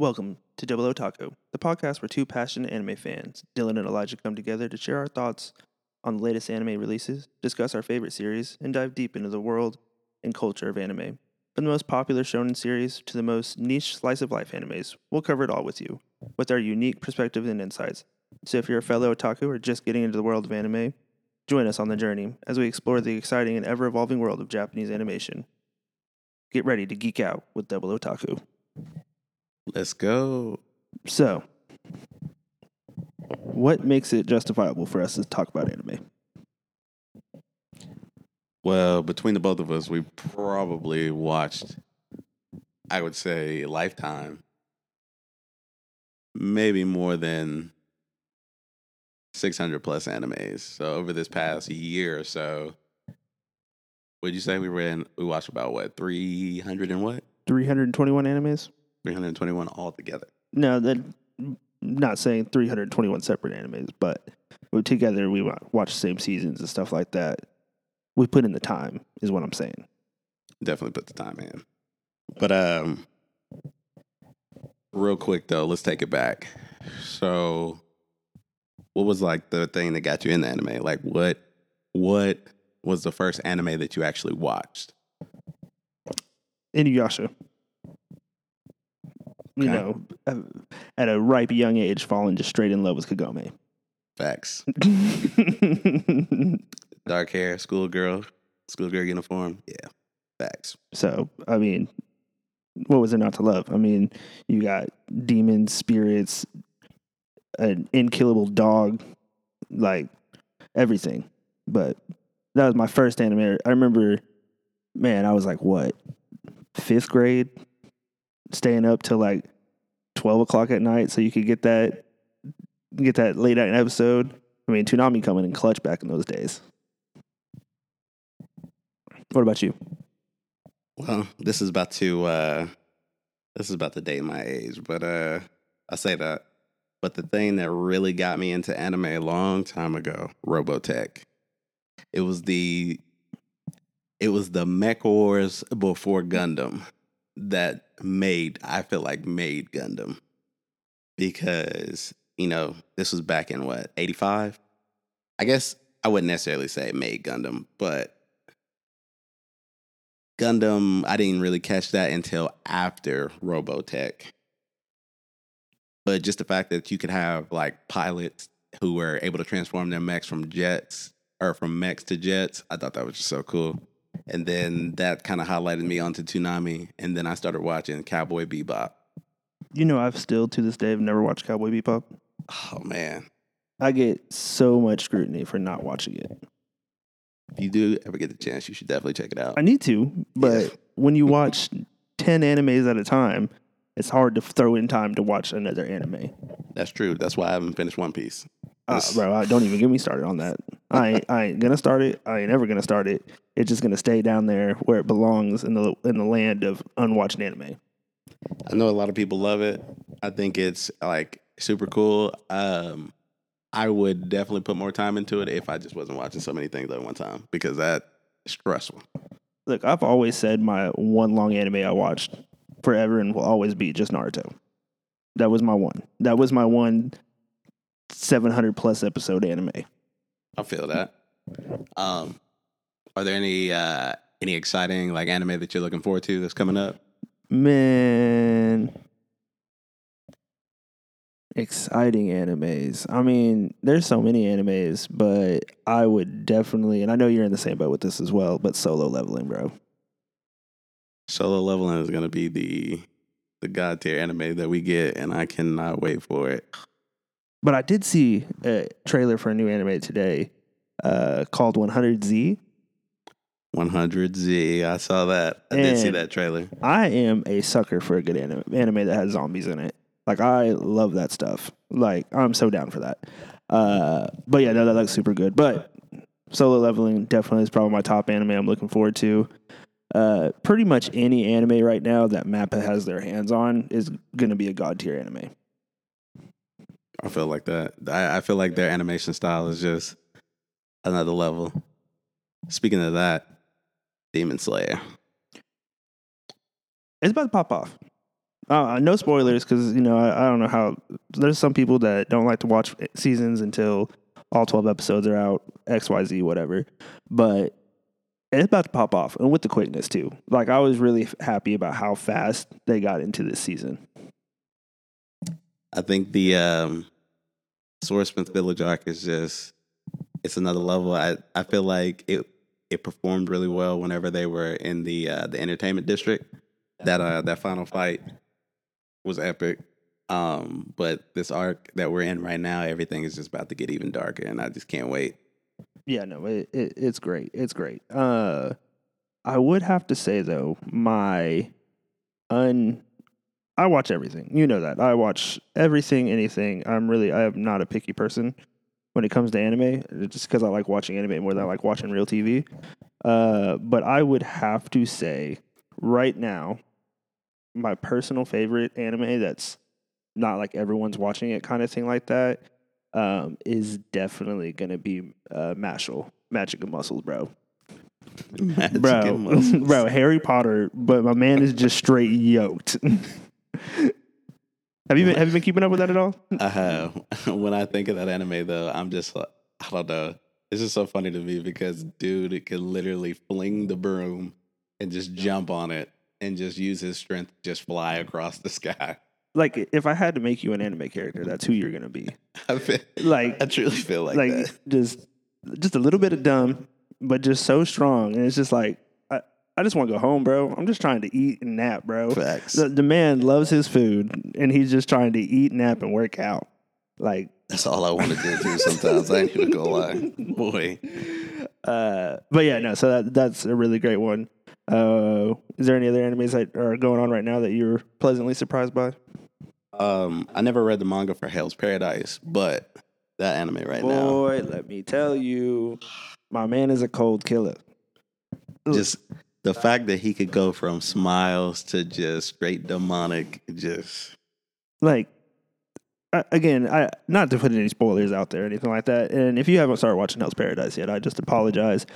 Welcome to Double Otaku, the podcast where two passionate anime fans, Dylan and Elijah, come together to share our thoughts on the latest anime releases, discuss our favorite series, and dive deep into the world and culture of anime. From the most popular shonen series to the most niche slice of life animes, we'll cover it all with you, with our unique perspectives and insights. So if you're a fellow otaku or just getting into the world of anime, join us on the journey as we explore the exciting and ever evolving world of Japanese animation. Get ready to geek out with Double Otaku. Let's go. So, what makes it justifiable for us to talk about anime? Well, between the both of us, we probably watched, I would say, Lifetime, maybe more than 600 plus animes. So over this past year or so, would you say we ran, we watched about what, 300 and what? 321 animes? 321 altogether. No, that not saying 321 separate animes, but together we watch the same seasons and stuff like that. We put in the time, is what I'm saying. Definitely put the time in. But um real quick though, let's take it back. So what was like the thing that got you in the anime? Like what what was the first anime that you actually watched? Inuyasha. You know, at a ripe young age, falling just straight in love with Kagome. Facts. Dark hair, schoolgirl, schoolgirl uniform. Yeah. Facts. So, I mean, what was there not to love? I mean, you got demons, spirits, an inkillable dog, like everything. But that was my first anime. I remember, man, I was like, what, fifth grade, staying up till like twelve o'clock at night so you could get that get that late night episode. I mean, Toonami coming in clutch back in those days. What about you? Well, this is about to uh this is about to date my age, but uh I say that. But the thing that really got me into anime a long time ago, Robotech. It was the it was the Mech Wars before Gundam that made I feel like made Gundam. Because, you know, this was back in what, 85? I guess I wouldn't necessarily say made Gundam, but Gundam, I didn't really catch that until after Robotech. But just the fact that you could have like pilots who were able to transform their mechs from jets or from mechs to jets, I thought that was just so cool. And then that kind of highlighted me onto Toonami. And then I started watching Cowboy Bebop. You know, I've still to this day have never watched Cowboy Bebop. Oh man. I get so much scrutiny for not watching it. If you do ever get the chance, you should definitely check it out. I need to, but Yeah. when you watch 10 animes at a time, it's hard to throw in time to watch another anime. That's true. That's why I haven't finished One Piece. Uh, bro, I, don't even get me started on that. I ain't, I ain't gonna start it. I ain't ever gonna start it. It's just gonna stay down there where it belongs in the in the land of unwatched anime. I know a lot of people love it. I think it's like super cool. Um, I would definitely put more time into it if I just wasn't watching so many things at one time because that is stressful. Look, I've always said my one long anime I watched forever and will always be just Naruto. That was my one. That was my one 700 plus episode anime. I feel that. Um, are there any uh, any exciting like anime that you're looking forward to that's coming up? Man. Exciting animes. I mean, there's so many animes, but I would definitely, and I know you're in the same boat with this as well, but solo leveling, bro. Solo leveling is gonna be the the god tier anime that we get, and I cannot wait for it. But I did see a trailer for a new anime today uh, called 100Z. 100Z, I saw that. I did see And- that trailer. I am a sucker for a good anime, anime that has zombies in it. Like I love that stuff. Like I'm so down for that. Uh, but yeah, no, that looks super good. But solo leveling definitely is probably my top anime I'm looking forward to. Uh, pretty much any anime right now that Mappa has their hands on is going to be a god tier anime. I feel like that. I, I feel like their animation style is just another level. Speaking of that, Demon Slayer. It's about to pop off. Uh, no spoilers because you know I, I don't know how. There's some people that don't like to watch seasons until all 12 episodes are out. X Y Z whatever, but it's about to pop off and with the quickness too. Like I was really happy about how fast they got into this season. I think the um, Swordsmith Village arc is just it's another level. I I feel like it it performed really well whenever they were in the uh, the entertainment district. That uh that final fight was epic. Um, but this arc that we're in right now, everything is just about to get even darker, and I just can't wait. Yeah, no, it, it it's great. It's great. Uh, I would have to say though, my un, I watch everything. You know that I watch everything, anything. I'm really, I am not a picky person when it comes to anime, just because I like watching anime more than I like watching real TV. Uh, but I would have to say, right now, my personal favorite anime that's not like everyone's watching it, kind of thing like that um, is definitely going to be uh, Mashle, Magic of Muscles, bro. Magic Bro, muscles. bro, Harry Potter, but my man is just straight yoked. have you been Have you been keeping up with that at all? I have. when I think of that anime, though, I'm just like, I don't know. It's just so funny to me because dude, it could literally fling the broom and just jump on it and just use his strength to just fly across the sky. Like, if I had to make you an anime character, that's who you're gonna be. I, feel, Like, I truly feel like, like that. just just a little bit of dumb, but just so strong, and it's just like I, just want to go home, bro. I'm just trying to eat and nap, bro. Facts. The, the man loves his food, and he's just trying to eat, nap, and work out. Like, That's all I want to do too. Sometimes I ain't gonna go lie, boy. uh, but yeah, no. So that that's a really great one. Uh, is there any other animes that are going on right now that you're pleasantly surprised by? Um, I never read the manga for Hell's Paradise, but that anime right now, Boy, let me tell you, my man is a cold killer. just the fact that he could go from smiles to just straight demonic, just like again, I not to put any spoilers out there or anything like that. And if you haven't started watching Hell's Paradise yet, I just apologize.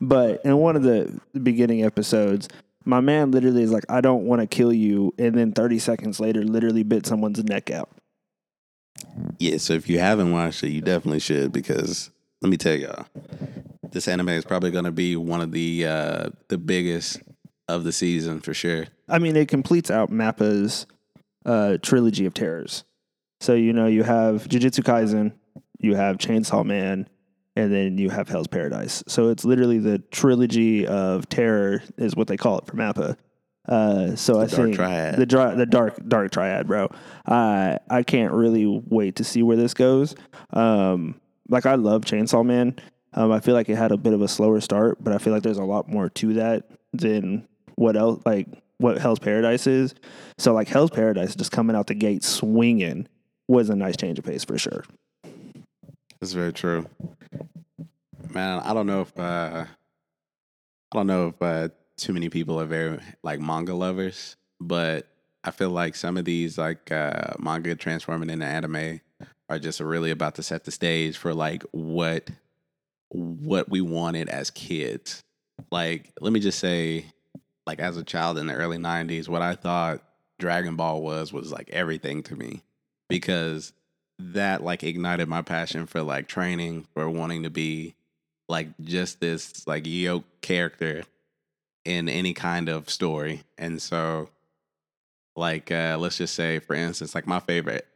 But in one of the beginning episodes, my man literally is like, "I don't want to kill you," and then 30 seconds later, literally bit someone's neck out. Yeah, so if you haven't watched it, you definitely should because let me tell y'all, this anime is probably going to be one of the uh, the biggest of the season for sure. I mean, it completes out Mappa's uh, trilogy of terrors. So you know, you have Jujutsu Kaisen, you have Chainsaw Man, and then you have Hell's Paradise. So it's literally the trilogy of terror, is what they call it for Mappa. Uh, so I think triad. the dri- the dark dark triad, bro. I I can't really wait to see where this goes. Um, like I love Chainsaw Man. Um, I feel like it had a bit of a slower start, but I feel like there's a lot more to that than what else like what Hell's Paradise is. So like Hell's Paradise just coming out the gate swinging was a nice change of pace for sure. That's very true, man. I don't know if uh, I don't know if uh, too many people are very like manga lovers, but I feel like some of these like uh, manga transforming into anime are just really about to set the stage for like what what we wanted as kids. Like, let me just say, like as a child in the early '90s, what I thought Dragon Ball was was like everything to me because that like ignited my passion for like training for wanting to be like just this like yoke character in any kind of story and so like uh let's just say for instance like my favorite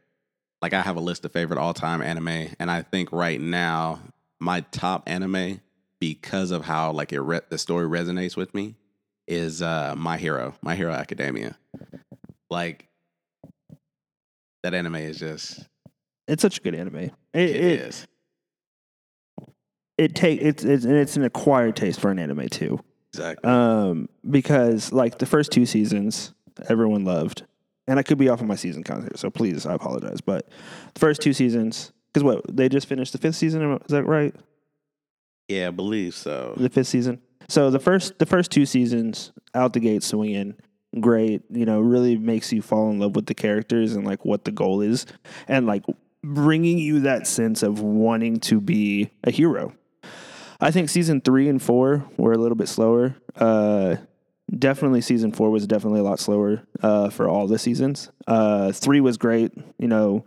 like i have a list of favorite all-time anime and i think right now my top anime because of how like it re- the story resonates with me is uh my hero my hero academia like that anime is just It's such a good anime. It, it it, is it take it's it's and it's an acquired taste for an anime too. exactly Um, because like the first two seasons, everyone loved, and I could be off on my season count here, so please, I apologize. But the first two seasons, because what they just finished the fifth season, is that right? yeah i believe so The fifth season. So the first the first two seasons out the gate swinging, great. You know, really makes you fall in love with the characters and like what the goal is, and like bringing you that sense of wanting to be a hero. I think season three and four were a little bit slower. Uh, definitely season four was definitely a lot slower uh, for all the seasons. Uh, three was great. You know,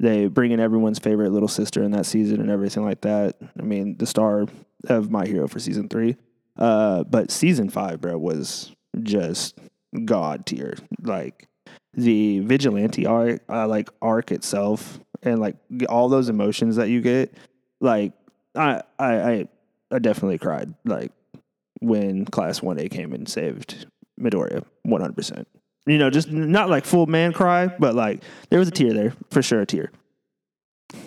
they bring in everyone's favorite little sister in that season and everything like that. I mean, the star of my hero for season three. Uh, but season five, bro, was just god tier. Like the vigilante arc, uh, like arc itself, and like all those emotions that you get. Like I, I, I, definitely cried. Like when Class One A came and saved Midoriya, one hundred percent. You know, just not like full man cry, but like there was a tear there for sure, a tear.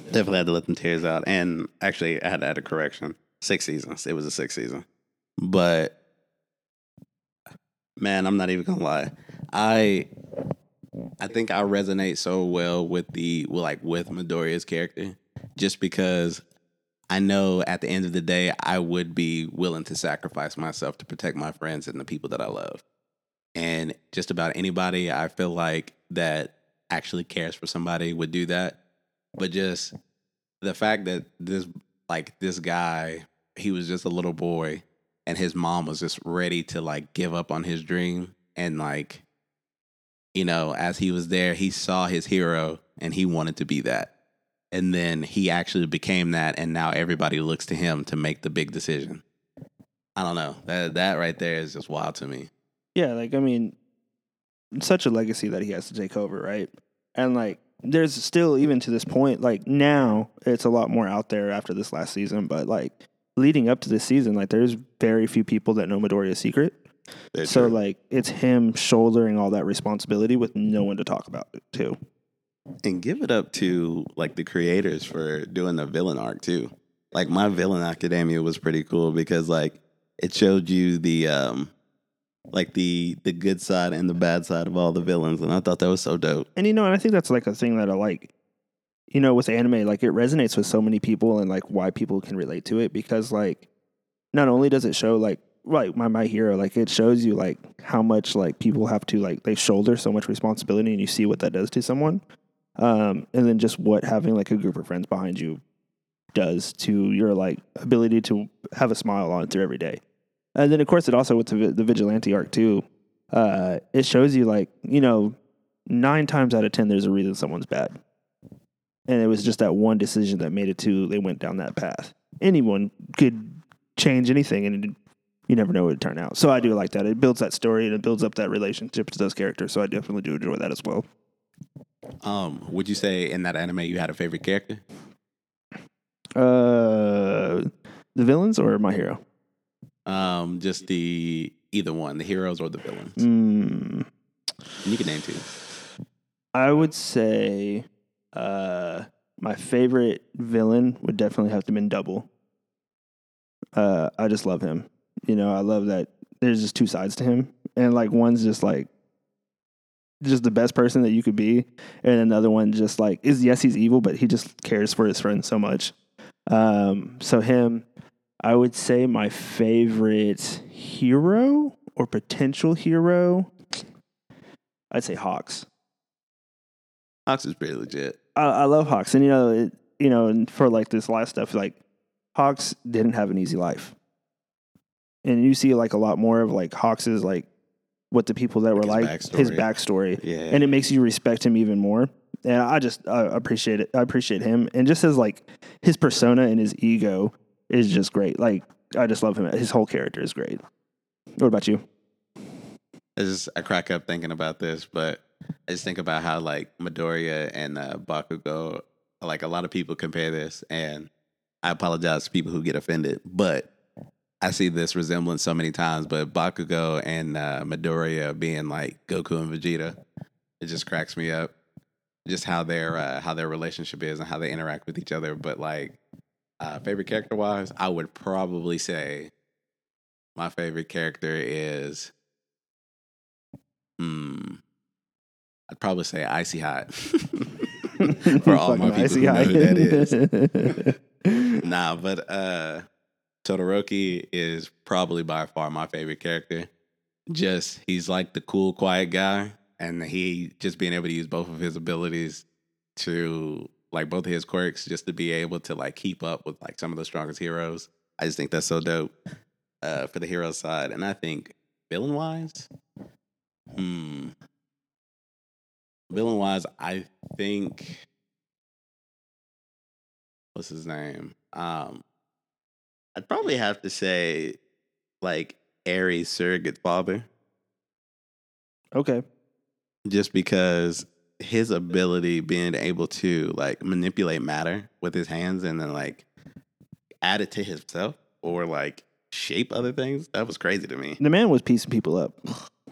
Definitely had to let them tears out. And actually, I had to add a correction. Six seasons. It was a six season. But man, I'm not even gonna lie. I I think I resonate so well with the like with Midoriya's character, just because I know at the end of the day I would be willing to sacrifice myself to protect my friends and the people that I love. And just about anybody I feel like that actually cares for somebody would do that. But just the fact that this like this guy, he was just a little boy and his mom was just ready to like give up on his dream and like you know, as he was there, he saw his hero and he wanted to be that. And then he actually became that and now everybody looks to him to make the big decision. I don't know. That that right there is just wild to me. Yeah, like I mean, such a legacy that he has to take over, right? And like, there's still even to this point, like now it's a lot more out there after this last season, but like leading up to this season, like there's very few people that know Midoriya's secret. Very so true. like it's him shouldering all that responsibility with no one to talk about it too. and give it up to like the creators for doing the villain arc too. Like my villain academia was pretty cool because like it showed you the um like the the good side and the bad side of all the villains and I thought that was so dope. And you know, and I think that's like a thing that I like. You know, with anime, like it resonates with so many people and like why people can relate to it because like not only does it show like like my my hero, like it shows you like how much like people have to like they shoulder so much responsibility and you see what that does to someone. Um, and then just what having like a group of friends behind you does to your like ability to have a smile on through every day. And then of course it also with the, the vigilante arc too. Uh, it shows you like you know nine times out of ten there's a reason someone's bad, and it was just that one decision that made it to they went down that path. Anyone could change anything, and it, you never know what it turn out. So I do like that. It builds that story and it builds up that relationship to those characters. So I definitely do enjoy that as well. Um would you say in that anime you had a favorite character? Uh, the villains or my hero? Um just the either one, the heroes or the villains. Mm, you can name two. I would say uh, my favorite villain would definitely have to been Double. Uh, I just love him. You know, I love that there's just two sides to him, and like one's just like just the best person that you could be, and another one just like is yes he's evil, but he just cares for his friends so much. Um, so him, I would say my favorite hero or potential hero. I'd say Hawks. Hawks is pretty legit. I, I love Hawks, and you know, it, you know, and for like this last stuff, like Hawks didn't have an easy life, and you see like a lot more of like Hawks's like what the people that were his like his backstory. backstory, Yeah. and it makes you respect him even more. And I just I appreciate it. I appreciate him, and just his like his persona and his ego is just great. Like I just love him. His whole character is great. What about you? I just I crack up thinking about this, but I just think about how like Midoriya and uh, Bakugo, like a lot of people compare this, and I apologize to people who get offended, but I see this resemblance so many times. But Bakugo and uh, Midoriya being like Goku and Vegeta, it just cracks me up. Just how their uh, how their relationship is and how they interact with each other. But like uh, favorite character wise, I would probably say my favorite character is Hmm. I'd probably say icy hot. For all my people who know who that is. nah, but uh Todoroki is probably by far my favorite character. Just he's like the cool, quiet guy, and he just being able to use both of his abilities to like both of his quirks just to be able to like keep up with like some of the strongest heroes. I just think that's so dope uh, for the hero side, and I think villain wise, hmm, villain wise, I think what's his name? Um, I'd probably have to say like Eri's surrogate father, Okay. just because his ability being able to like manipulate matter with his hands and then like add it to himself or like shape other things that was crazy to me The man was piecing people up.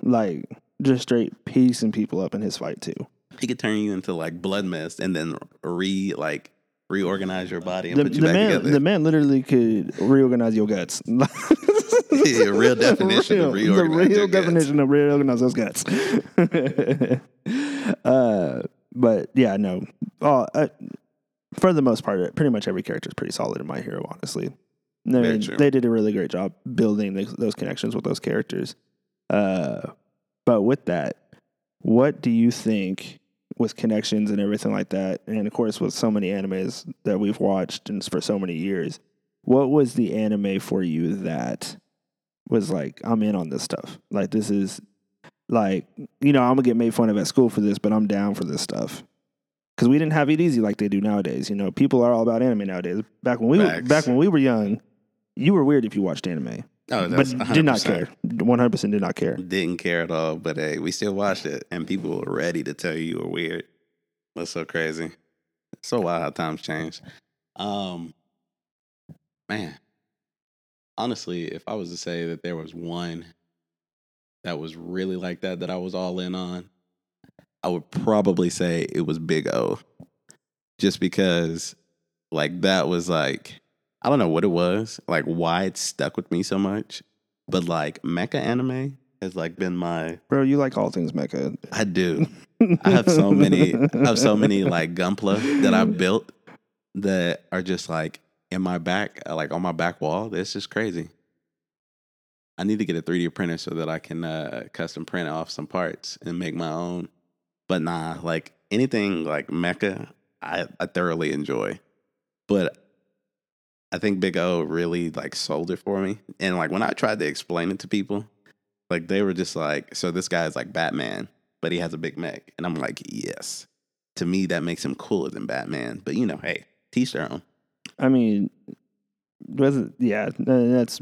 Like just straight piecing people up in his fight too. he could turn you into like blood mist and then re like reorganize your body and The, put you the back man together the man literally could reorganize your guts. Yeah, real definition of Real- reorganize The real guts. definition of reorganize those guts. uh, but yeah, no. Oh, for the most part, pretty much every character is pretty solid in My Hero, honestly. I mean, they did a really great job building those, those connections with those characters. Uh, but with that, what do you think with connections and everything like that, and of course with so many animes that we've watched and for so many years, what was the anime for you that was like, I'm in on this stuff? Like this is like, you know, I'm gonna get made fun of at school for this, but I'm down for this stuff. Cause we didn't have it easy like they do nowadays. You know, people are all about anime nowadays. Back when we Facts. back when we were young, you were weird if you watched anime, oh but did not care. One hundred percent did not care. didn't care at all but hey we still watched it and people were ready to tell you you were weird. That's so crazy. So wild how times change. Um man. Honestly if i was to say that there was one that was really like that that i was all in on i would probably say it was big o. Just because like that was like i don't know what it was like why it stuck with me so much but like mecha anime has like been my Bro, you like all things mecha. i do I have so many I have so many like gunpla that I've built that are just like in my back, uh, like on my back wall. This is crazy. I need to get a 3D printer so that I can uh, custom print off some parts and make my own. But nah, like anything like mecha, I, I thoroughly enjoy. But I think Big O really like sold it for me. And like when I tried to explain it to people, like they were just like, so this guy's like Batman, but he has a big mech. And I'm like, yes. To me, that makes him cooler than Batman. But you know, hey, teach their own. I mean, wasn't yeah? That's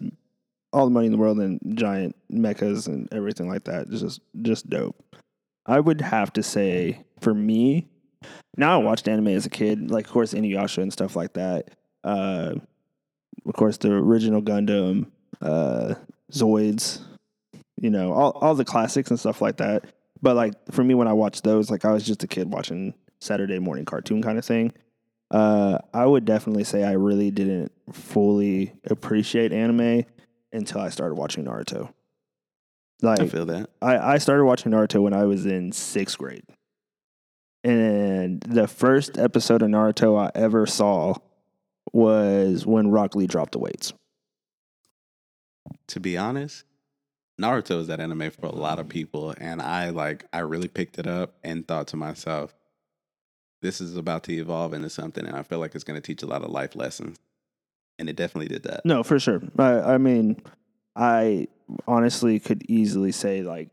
all the money in the world and giant mechas and everything like that. Just just dope. I would have to say for me, now I watched anime as a kid, like of course Inuyasha and stuff like that. Uh, of course, the original Gundam, uh, Zoids, you know, all all the classics and stuff like that. But like for me, when I watched those, like I was just a kid watching Saturday morning cartoon kind of thing. Uh, I would definitely say I really didn't fully appreciate anime until I started watching Naruto. I feel that. I, I started watching Naruto when I was in sixth grade. And the first episode of Naruto I ever saw was when Rock Lee dropped the weights. To be honest, Naruto is that anime for a lot of people. And I like I really picked it up and thought to myself, this is about to evolve into something and I feel like it's gonna teach a lot of life lessons. And it definitely did that. No, for sure. I, I mean, I honestly could easily say like,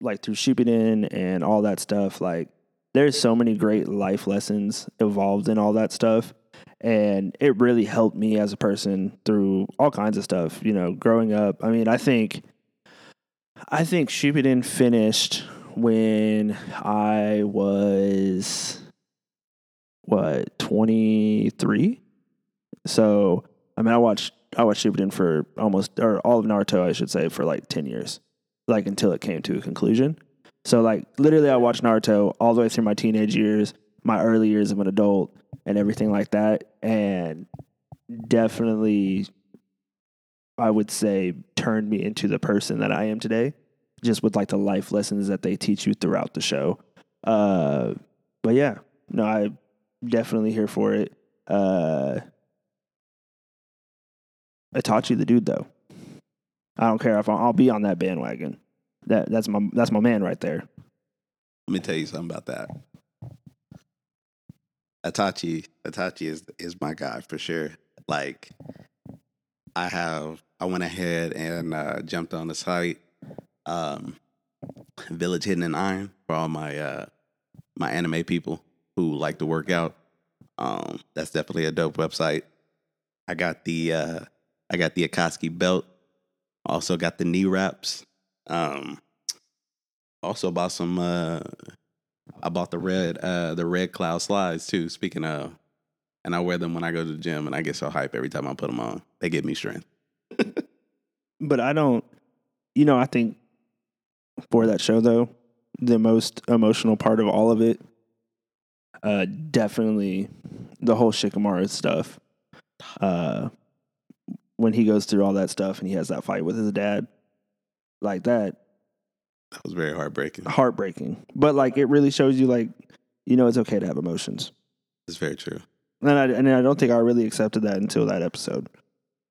like through Shippuden and all that stuff. Like, there's so many great life lessons evolved in all that stuff, and it really helped me as a person through all kinds of stuff. You know, growing up. I mean, I think, I think Shippuden finished when I was what 23 so I mean, I watched I watched Shippuden for almost or all of Naruto, I should say, for like ten years, like until it came to a conclusion. So like literally, I watched Naruto all the way through my teenage years, my early years of an adult, and everything like that, and definitely, I would say, turned me into the person that I am today, just with like the life lessons that they teach you throughout the show. Uh, but yeah, no, I definitely here for it. Uh, Itachi the dude though. I don't care if I'll, I'll be on that bandwagon. That that's my that's my man right there. Let me tell you something about that. Itachi, Itachi is is my guy for sure. Like, I have, I went ahead and uh, jumped on the site Um, Village Hidden in Iron for all my uh my anime people who like to work out. Um, that's definitely a dope website. I got the uh I got the Akatsuki belt. Also got the knee wraps. Um, also bought some. Uh, I bought the red uh the red cloud slides too. Speaking of, and I wear them when I go to the gym, and I get so hype every time I put them on. They give me strength. But I don't, you know, I think for that show though, the most emotional part of all of it, uh, definitely the whole Shikamaru stuff. Uh, when he goes through all that stuff and he has that fight with his dad, like that, That was very heartbreaking. heartbreaking. But like, it really shows you like, you know, it's okay to have emotions. It's very true. And I, and I don't think I really accepted that until that episode.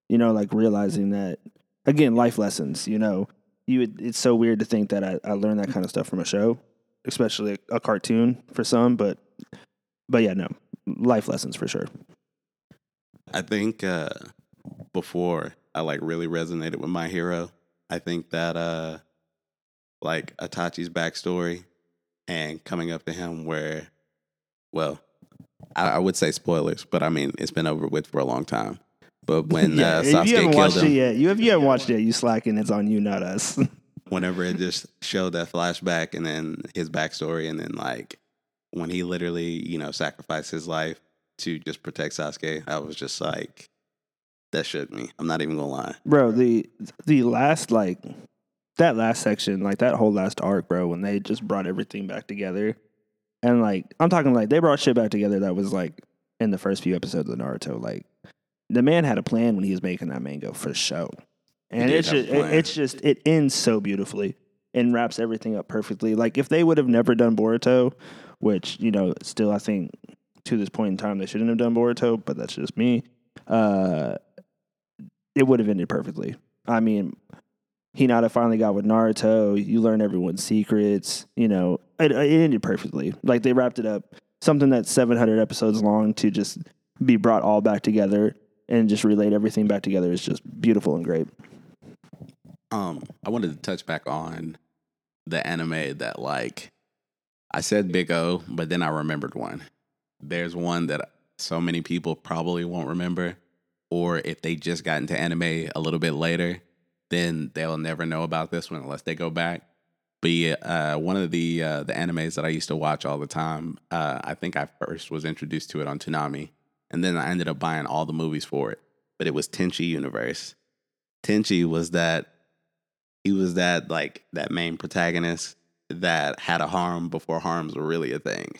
You know, like realizing that again, life lessons. You know, you would, it's so weird to think that I, I learned that kind of stuff from a show, especially a, a cartoon for some. But but yeah, no, life lessons for sure. I think uh, before I like really resonated with my hero, I think that uh, like Itachi's backstory and coming up to him where, well, I, I would say spoilers, but I mean it's been over with for a long time. But when yeah, uh, if you Sasuke haven't watched him, it yet, you if you haven't watched it, you slacking. It's on you, not us. whenever it just showed that flashback and then his backstory and then like when he literally you know sacrificed his life to just protect Sasuke, I was just like, that shook me. I'm not even gonna lie. bro the the last like that last section like that whole last arc bro when they just brought everything back together. And like i'm talking like they brought shit back together that was like in the first few episodes of naruto. Like the man had a plan when he was making that manga for show and it's just it, it's just it ends so beautifully and wraps everything up perfectly. Like if they would have never done boruto which you know still i think to this point in time they shouldn't have done boruto but that's just me uh it would have ended perfectly. I mean, Hinata finally got with Naruto. You learn everyone's secrets. You know, it, it ended perfectly. Like they wrapped it up. Something that's 700 episodes long to just be brought all back together and just relate everything back together is just beautiful and great. Um, I wanted to touch back on the anime that like I said Big O, but then I remembered one. There's one that so many people probably won't remember, or if they just got into anime a little bit later, then they'll never know about this one unless they go back. But uh, one of the uh, the animes that I used to watch all the time, uh, I think I first was introduced to it on Toonami, and then I ended up buying all the movies for it. But it was Tenchi Universe. Tenchi was that he was that like that main protagonist that had a harem before harems were really a thing.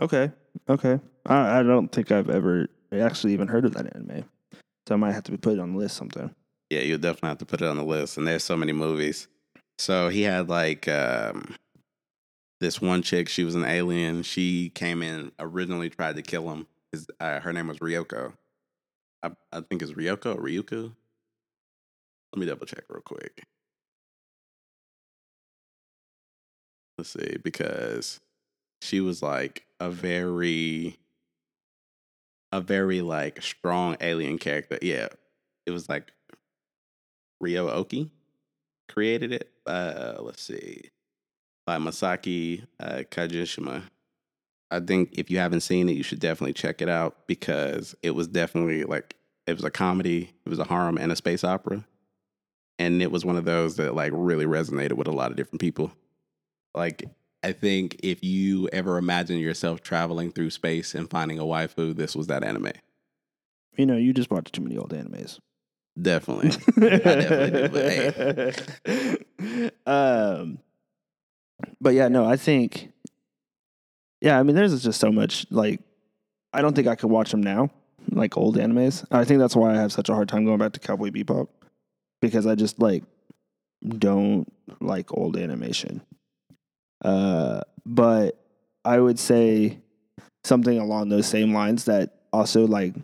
Okay. Okay. I, I don't think I've ever actually even heard of that anime. So I might have to put it on the list sometime. Yeah, you'll definitely have to put it on the list. And there's so many movies. So he had like um, this one chick. She was an alien. She came in originally tried to kill him. His, uh, her name was Ryoko. I, I think it's Ryoko or Ryuku. Let me double check real quick. Let's see, because she was like a very, a very like strong alien character. Yeah, it was like Ryo Oki created it. Uh, let's see, by Masaki uh, Kajishima. I think if you haven't seen it, you should definitely check it out because it was definitely like it was a comedy, it was a harem and a space opera, and it was one of those that like really resonated with a lot of different people. Like I think if you ever imagine yourself traveling through space and finding a waifu, this was that anime. You know, you just watch too many old animes. Definitely. definitely do, but um, but yeah, no, I think, yeah, I mean, there's just so much. Like, I don't think I could watch them now, like old animes. I think that's why I have such a hard time going back to Cowboy Bebop because I just like don't like old animation. Uh, but I would say something along those same lines that also like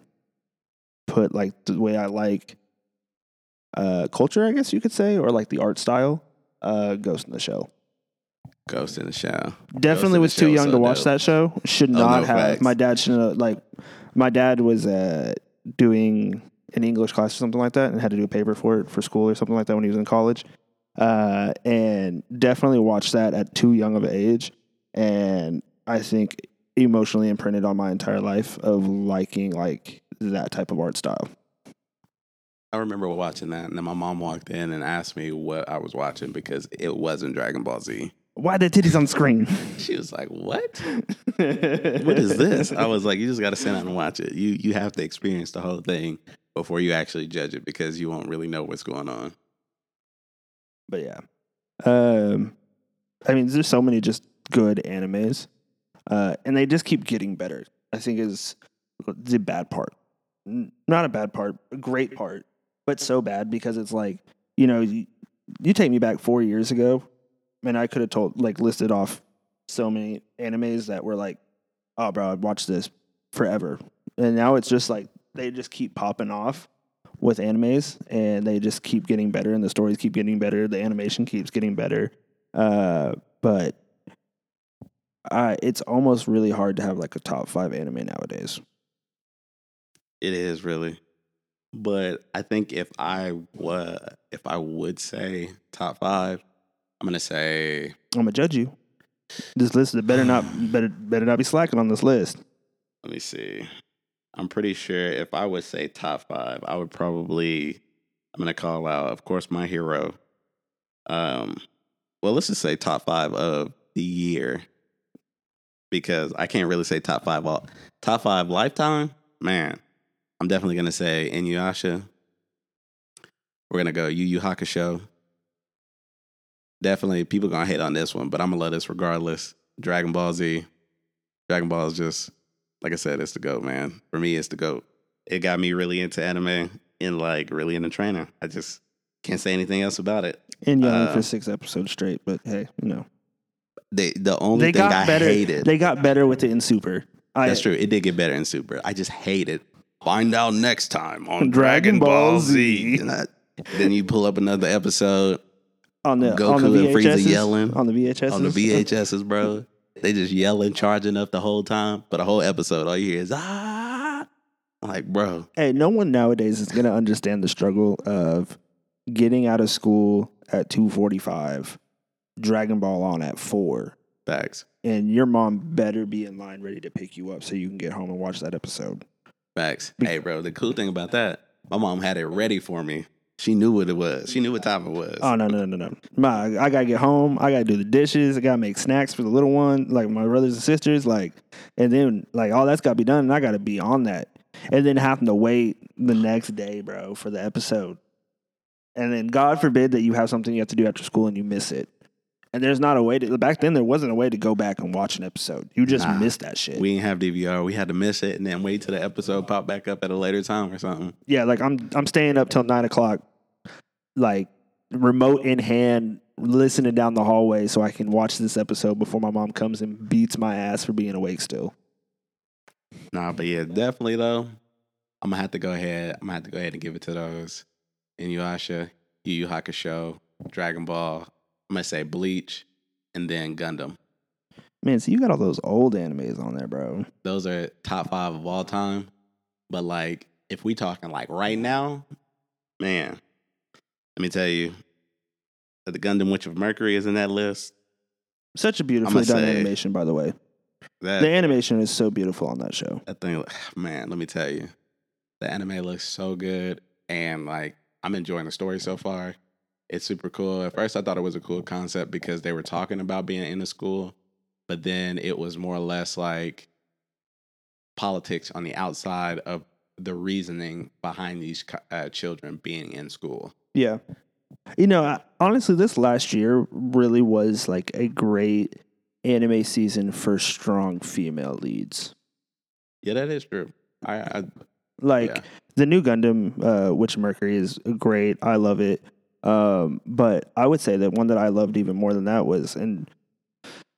put like the way I like uh culture, I guess you could say, or like the art style, uh Ghost in the Shell. Ghost in the Shell. Definitely was too young so to watch dope. that show. Should Oh, not no, have. facts. My dad should have like. My dad was uh, doing an English class or something like that, and had to do a paper for it for school or something like that when he was in college. uh, and definitely watched that at too young of an age, and I think emotionally imprinted on my entire life of liking like that type of art style. I remember watching that, and then my mom walked in and asked me what I was watching because it wasn't Dragon Ball Z. Why the titties on screen? She was like, "What? what is this?" I was like, "You just got to sit down and watch it. You you have to experience the whole thing before you actually judge it because you won't really know what's going on." But yeah, um, I mean, there's so many just good animes, uh, and they just keep getting better. I think is the bad part. Not a bad part, a great part, but so bad because it's like you know you, you take me back four years ago, and I could have told like listed off so many animes that were like, oh, bro, I'd watch this forever, and now it's just like they just keep popping off with animes and they just keep getting better and the stories keep getting better the animation keeps getting better. Uh, but I, it's almost really hard to have like a top five anime nowadays. It is really, but I think if I was if I would say top five, I'm gonna say i'm gonna judge you this list better not better better not be slacking on this list let me see. I'm pretty sure if I would say top five, I would probably I'm gonna call out, of course, my hero. Um, well, let's just say top five of the year because I can't really say top five all top five lifetime. Man, I'm definitely gonna say Inuyasha. We're gonna go Yu Yu Hakusho. Definitely, people gonna hate on this one, but I'm gonna love this regardless. Dragon Ball Z. Dragon Ball is just like I said, it's the goat, man. For me, it's the goat. It got me really into anime and like really into training. I just can't say anything else about it. and young Uh, for six episodes straight but hey you know They the only they thing got I better hated. they got better with it in super I, that's true. It did get better in Super. I just hated. Find out next time on Dragon Dragon, Ball Ball Z. Z. And I- then you pull up another episode on the Goku on the and Frieza yelling on the VHS on the VHSs, bro. They just yelling, charging up the whole time. But a whole episode, all you hear is ah. I'm like, bro, Hey, no one nowadays is going to understand the struggle of getting out of school at 2:45, Dragon Ball on at 4, facts, and your mom better be in line ready to pick you up so you can get home and watch that episode. Facts. Hey, bro, the cool thing about that, my mom had it ready for me. She knew what it was. She knew what time it was. Oh no, no, no, no. My I got to get home, I got to do the dishes, I got to make snacks for the little one, like my brothers and sisters, like and then like all that's got to be done and I got to be on that. And then having to wait the next day, bro, for the episode. And then God forbid that you have something you have to do after school and you miss it. And there's not a way to back then there wasn't a way to go back and watch an episode. You just Nah. missed that shit. We didn't have DVR. We had to miss it and then wait till the episode pop back up at a later time or something. yeah, like I'm I'm staying up till nine o'clock, like remote in hand, listening down the hallway so I can watch this episode before my mom comes and beats my ass for being awake still. Nah, but yeah, definitely though. I'm gonna have to go ahead. I'm gonna have to go ahead and give it to those. Inuyasha, Yu Yu Hakusho, Dragon Ball. I'm gonna say Bleach, and then Gundam. Man, so you got all those old animes on there, bro. Those are top five of all time. But like, if we talking like right now, man, let me tell you, that the Gundam Witch of Mercury is in that list. Such a beautifully done animation, by the way. That The animation is so beautiful on that show. that thing, man, let me tell you, the anime looks so good, and like I'm enjoying the story so far. It's super cool. At first, I thought it was a cool concept because they were talking about being in the school, but then it was more or less like politics on the outside of the reasoning behind these uh, children being in school. Yeah. You know, I- honestly, this last year really was like a great anime season for strong female leads. Yeah, that is true. I, I Like Yeah. the new Gundam, uh, Witch Mercury is great. I love it. Um, but I would say that one that I loved even more than that was, and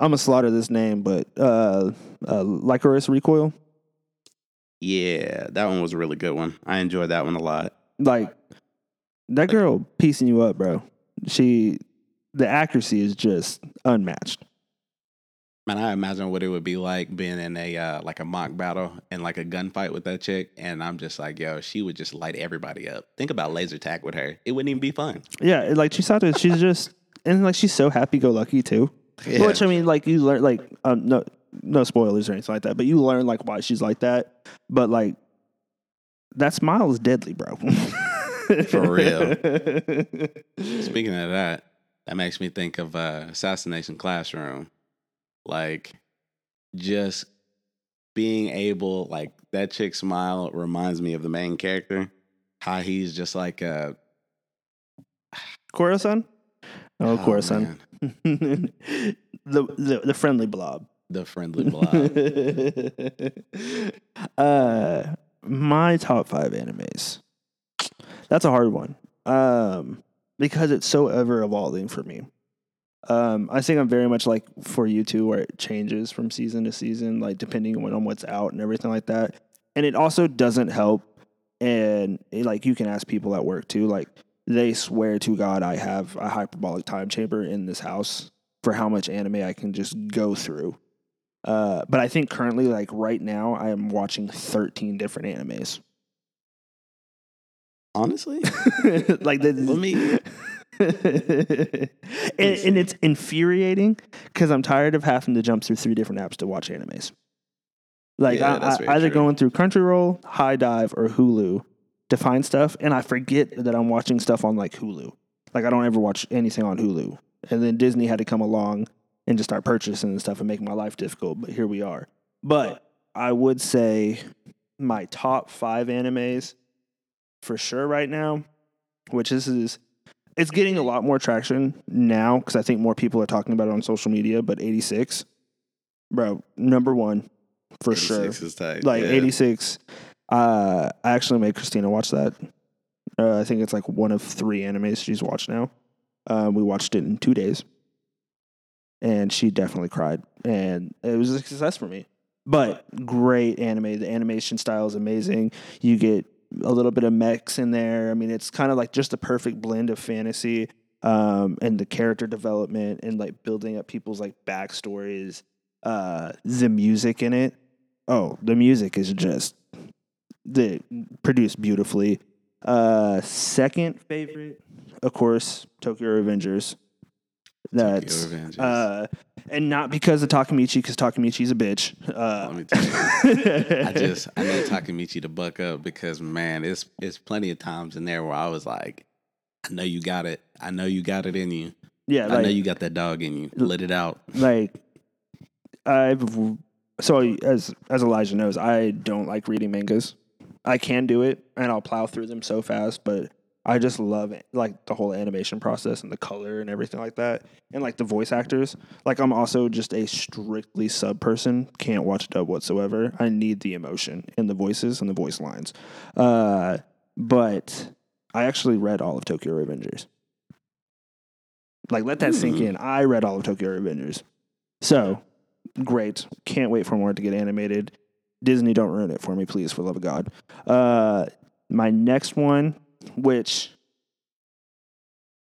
I'm gonna slaughter this name, but uh, uh, Lycoris Recoil. yeah, that one was a really good one. I enjoyed that one a lot. Like that girl piecing you up, bro. She, the accuracy is just unmatched. Man, I imagine what it would be like being in a uh, like a mock battle and like a gunfight with that chick, and I'm just like, yo, she would just light everybody up. Think about laser tag with her; it wouldn't even be fun. Yeah, like she's out there. She's just and like she's so happy go lucky too. Yeah. Which I mean, like you learn like um, no no spoilers or anything like that, but you learn like why she's like that. But like that smile is deadly, bro. For real. Speaking of that, that makes me think of uh, Assassination Classroom. Like, just being able, like, that chick smile reminds me of the main character. How he's just like a. Coruscant. Oh, oh, Coruscant. the, the the friendly blob. the friendly blob. uh, my top five animes. That's a hard one. Um, because it's so ever evolving for me. Um, I think I'm very much like for you too, where it changes from season to season, like depending on what's out and everything like that. And it also doesn't help. And it, like you can ask people at work too, like they swear to God I have a hyperbolic time chamber in this house for how much anime I can just go through. Uh, but I think currently, like right now, I am watching 13 different animes. Honestly, like the, let me. and, and it's infuriating because I'm tired of having to jump through three different apps to watch animes. Like Yeah, I, I, either true. going through Crunchyroll, HIDIVE, or Hulu to find stuff, and I forget that I'm watching stuff on like Hulu. Like I don't ever watch anything on Hulu, and then Disney had to come along and just start purchasing and stuff and making my life difficult. But here we are. But I would say my top five animes for sure right now, which this is it's getting a lot more traction now because I think more people are talking about it on social media. But 86, bro, number one for sure. 86 is tight. Like yeah. 86, uh, I actually made Christina watch that. Uh, I think it's like one of three animes she's watched now. Um, we watched it in two days, and she definitely cried, and it was a success for me. But great anime. The animation style is amazing. You get a little bit of mechs in there. I mean, it's kind of like just a perfect blend of fantasy um, and the character development and like building up people's like backstories. Uh, the music in it. Oh, the music is just the produced beautifully. Uh, second favorite, of course, Tokyo Revengers. That's uh, and not because of Takemichi, because Takemichi's a bitch. Uh, Let me tell you. I just I need Takemichi to buck up because man, it's it's plenty of times in there where I was like, I know you got it. I know you got it in you. yeah, I know you got that dog in you. Let it out. like I've so as as Elijah knows, I don't like reading mangas. I can do it, and I'll plow through them so fast, but I just love it, like the whole animation process and the color and everything like that, and like the voice actors. Like I'm also just a strictly sub person. Can't watch dub whatsoever. I need the emotion and the voices and the voice lines. Uh, but I actually read all of Tokyo Revengers. Like let that sink Hmm. in. I read all of Tokyo Revengers. So great. Can't wait for more to get animated. Disney, don't ruin it for me, please, for love of God. Uh, my next one, which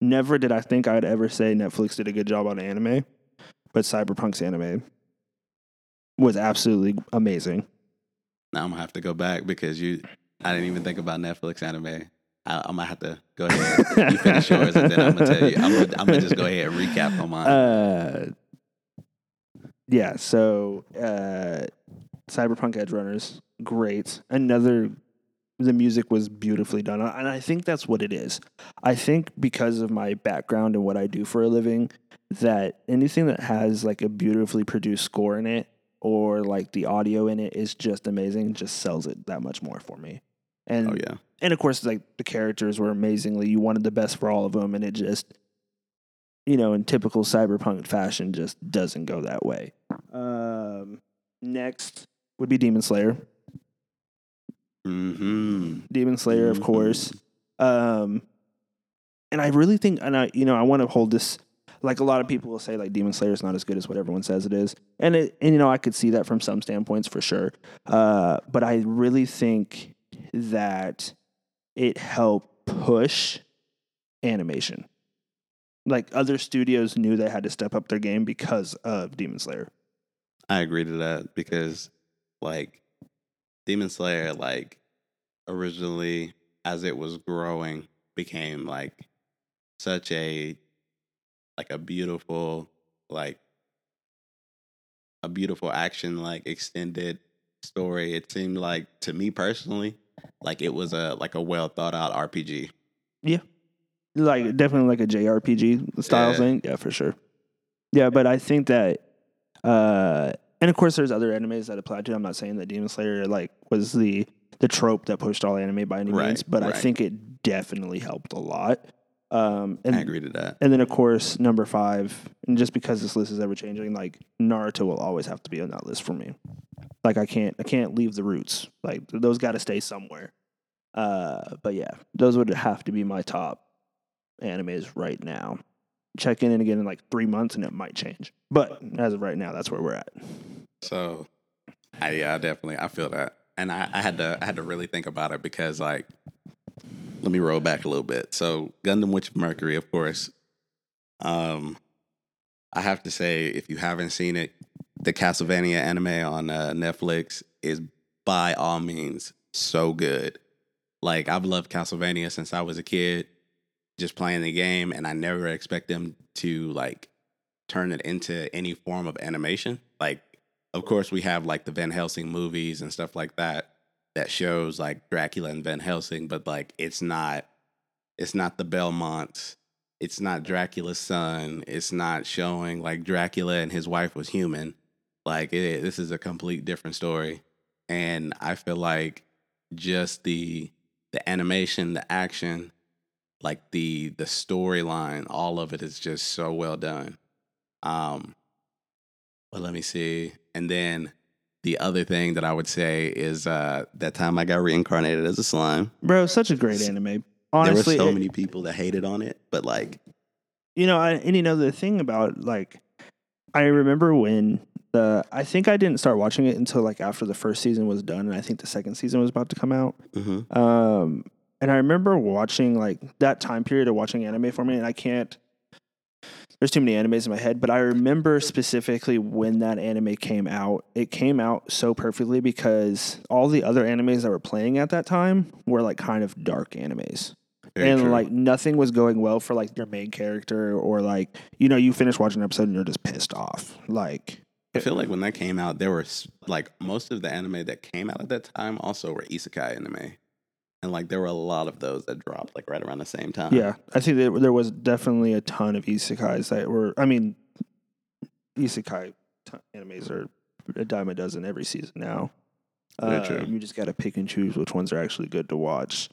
never did I think I'd ever say Netflix did a good job on anime, but Cyberpunk's anime was absolutely amazing. Now I'm gonna have to go back because you I didn't even think about Netflix anime. I, I'm gonna have to go ahead. You finish yours and then I'm gonna tell you. I'm gonna, I'm gonna just go ahead and recap on mine. Uh, yeah, so uh, Cyberpunk Edgerunners, great. Another, the music was beautifully done, and I think that's what it is. I think because of my background and what I do for a living, that anything that has like a beautifully produced score in it or like the audio in it is just amazing. Just sells it that much more for me. And oh yeah. and of course like the characters were amazingly you wanted the best for all of them and it just you know in typical cyberpunk fashion just doesn't go that way um next would be demon slayer Mm-hmm. demon slayer of course. Um and i really think and i you know i want to hold this like a lot of people will say like demon slayer is not as good as what everyone says it is. And it and you know i could see that from some standpoints for sure. Uh but i really think that it helped push animation. Like other studios knew they had to step up their game because of demon slayer. I agree to that because like Demon Slayer, like originally as it was growing, became like such a like a beautiful like a beautiful action like extended story. It seemed like to me personally, like it was a like a well thought out RPG. Yeah. Like definitely like a JRPG style Yeah. thing. Yeah, for sure. Yeah, but I think that, uh, and of course, there's other animes that apply to. it. I'm not saying that Demon Slayer like was the the trope that pushed all anime by any Right, means, but I think it definitely helped a lot. Um, and I agree to that. and then of course number five, and just because this list is ever changing, like Naruto will always have to be on that list for me. Like I can't I can't leave the roots. Like those got to stay somewhere. Uh, but yeah, those would have to be my top animes right now. Check in and again in like three months, and it might change. But as of right now, that's where we're at. So, I, yeah, I definitely I feel that, and I, I had to I had to really think about it because like, let me roll back a little bit. So, Gundam Witch of Mercury, of course. Um, I have to say, if you haven't seen it, the Castlevania anime on uh, Netflix is by all means so good. Like I've loved Castlevania since I was a kid, just playing the game, and I never expect them to like turn it into any form of animation. Like, of course, we have like the Van Helsing movies and stuff like that that shows like Dracula and Van Helsing, but like it's not it's not the Belmonts. It's not Dracula's son. It's not showing like Dracula and his wife was human. Like it, this is a complete different story, and I feel like just the the animation, the action, like the the storyline, all of it is just so well done. Um, but let me see, and then the other thing that I would say is uh that time I got reincarnated as a slime. Bro, such a great anime. Honestly, there were so it- many people that hated on it, but like you know, I, and you know the thing about like, I remember when the I think I didn't start watching it until like after the first season was done, and I think the second season was about to come out. mhm. Um, and I remember watching like that time period of watching anime for me, and I can't. There's too many animes in my head, but I remember specifically when that anime came out. It came out so perfectly because all the other animes that were playing at that time were like kind of dark animes Very and true. like nothing was going well for like your main character or like you know you finish watching an episode and you're just pissed off like I feel like when that came out, there were like most of the anime that came out at that time also were isekai anime, and like there were a lot of those that dropped like right around the same time. yeah i think that there was definitely a ton of isekais that were i mean isekai t- animes are a dime a dozen every season now uh, true. you just got to pick and choose which ones are actually good to watch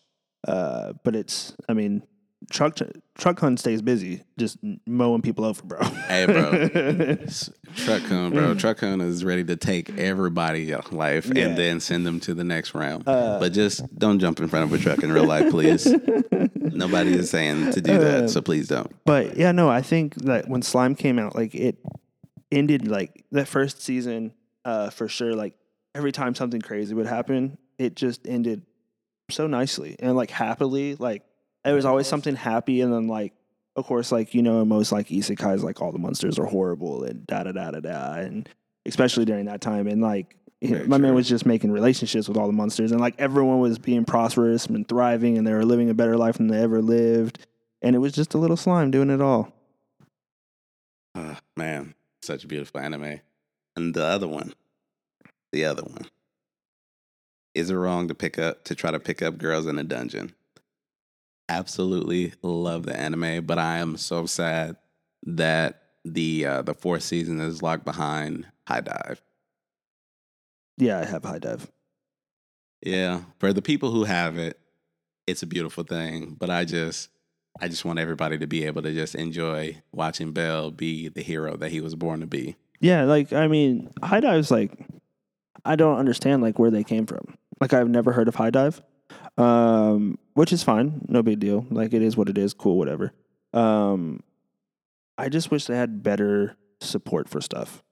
uh, but it's i mean truck truck kun stays busy just mowing people over bro Hey, bro. Truck Kun, bro. Truck Kun is ready to take everybody out life Yeah. and then send them to the next round. Uh, but just don't jump in front of a truck in real life, please. Nobody is saying to do that, so please don't. But yeah, no, I think that when Slime came out, like it ended like that first season, uh, for sure. Like every time something crazy would happen, it just ended so nicely and like happily. Like it was always something happy, and then like of course, like you know, most like isekais, like all the monsters are horrible and da da da da da, and especially during that time, and like. you know, Very my man was just making relationships with all the monsters, and like everyone was being prosperous and thriving, and they were living a better life than they ever lived. And it was just a little slime doing it all. Ah, man, such a beautiful anime. And the other one, the other one. Is it wrong to pick up to try to pick up girls in a dungeon? Absolutely love the anime, but I am so sad that the uh, the fourth season is locked behind HIDIVE. Yeah, I have HIDIVE. Yeah, for the people who have it, it's a beautiful thing. But I just, I just want everybody to be able to just enjoy watching Bell be the hero that he was born to be. Yeah, like I mean, HIDIVE's like I don't understand like where they came from. Like I've never heard of HIDIVE, um, which is fine, no big deal. Like it is what it is, cool, whatever. Um, I just wish they had better support for stuff.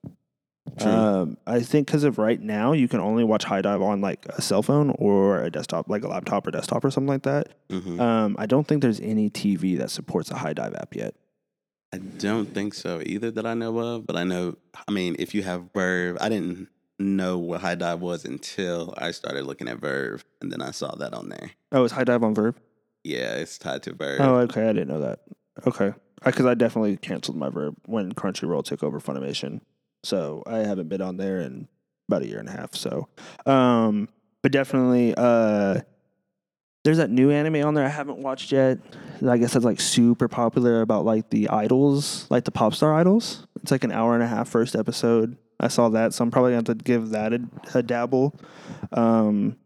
True. Um, I think because of right now, you can only watch HIDIVE on like a cell phone or a desktop, like a laptop or desktop or something like that. Mhm. Um, I don't think there's any TV that supports a HIDIVE app yet. I don't think so either that I know of, but I know. I mean, if you have VRV, I didn't know what HIDIVE was until I started looking at VRV, and then I saw that on there. Oh, it's HIDIVE on VRV? Yeah, it's tied to VRV. Oh, okay. I didn't know that. Okay, because I, definitely canceled my VRV when Crunchyroll took over Funimation, so I haven't been on there in about a year and a half. So, um, but definitely, uh, there's that new anime on there I haven't watched yet. I guess that's like super popular about like the idols, like the pop star idols. It's like an hour and a half first episode. I saw that, so I'm probably going to give that a, a dabble. Um,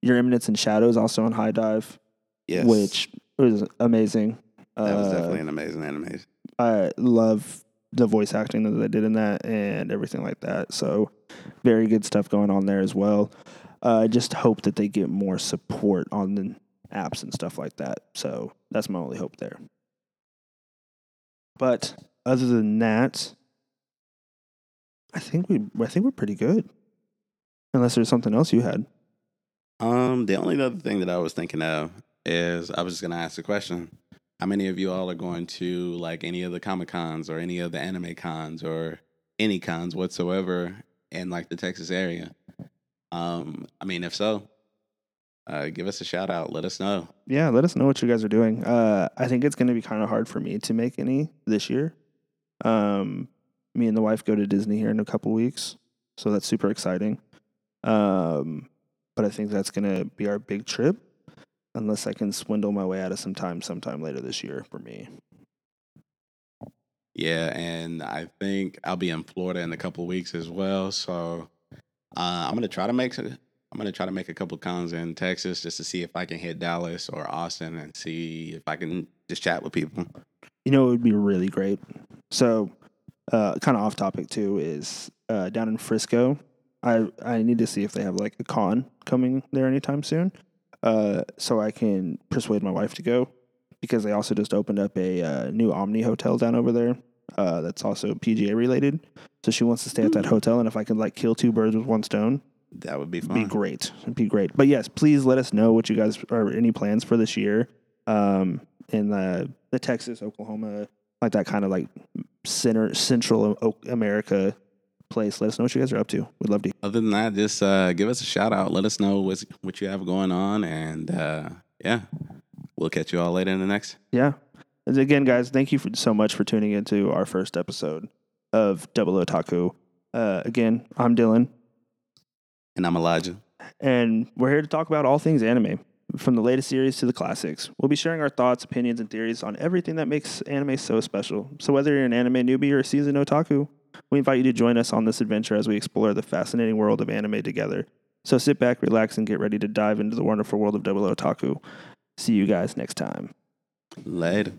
Your Eminence and Shadows also on HIDIVE, yes, which was amazing. that was Uh, definitely an amazing anime. I love the voice acting that they did in that and everything like that. So, very good stuff going on there as well. Uh, I just hope that they get more support on the apps and stuff like that. So, that's my only hope there. But other than that, I think we I think we're pretty good. Unless there's something else you had. Um, the only other thing that I was thinking of is I was just gonna ask a question. How many of you all are going to like any of the Comic Cons or any of the anime cons or any cons whatsoever in like the Texas area? Um, I mean, if so, uh, give us a shout out. Let us know. Yeah, let us know what you guys are doing. Uh, I think it's going to be kind of hard for me to make any this year. Um, me and the wife go to Disney here in a couple weeks, so that's super exciting. Um, but I think that's going to be our big trip, unless I can swindle my way out of some time sometime later this year for me. Yeah, and I think I'll be in Florida in a couple of weeks as well. So uh, I'm gonna try to make I'm gonna try to make a couple cons in Texas just to see if I can hit Dallas or Austin and see if I can just chat with people. You know, it would be really great. So, uh, kind of off topic too is uh, down in Frisco. I I need to see if they have like a con coming there anytime soon, uh, so I can persuade my wife to go because they also just opened up a uh, new Omni hotel down over there. Uh, that's also PGA related. So she wants to stay at that hotel, and if I could like kill two birds with one stone, That would be It'd be great. It'd be great. But yes, please let us know what you guys are any plans for this year. Um, in the the Texas, Oklahoma, like that kind of like center central O- America place. Let us know what you guys are up to. We'd love to. Other than that, just uh, give us a shout out. Let us know what's, what you have going on, and uh, yeah, we'll catch you all later in the next. Yeah. And again, guys, thank you for, so much for tuning into our first episode of Double Otaku. Uh, again, I'm Dylan, And I'm Elijah. and we're here to talk about all things anime, from the latest series to the classics. We'll be sharing our thoughts, opinions, and theories on everything that makes anime so special. So, whether you're an anime newbie or a seasoned otaku, we invite you to join us on this adventure as we explore the fascinating world of anime together. So, sit back, relax, and get ready to dive into the wonderful world of Double Otaku. See you guys next time. Later.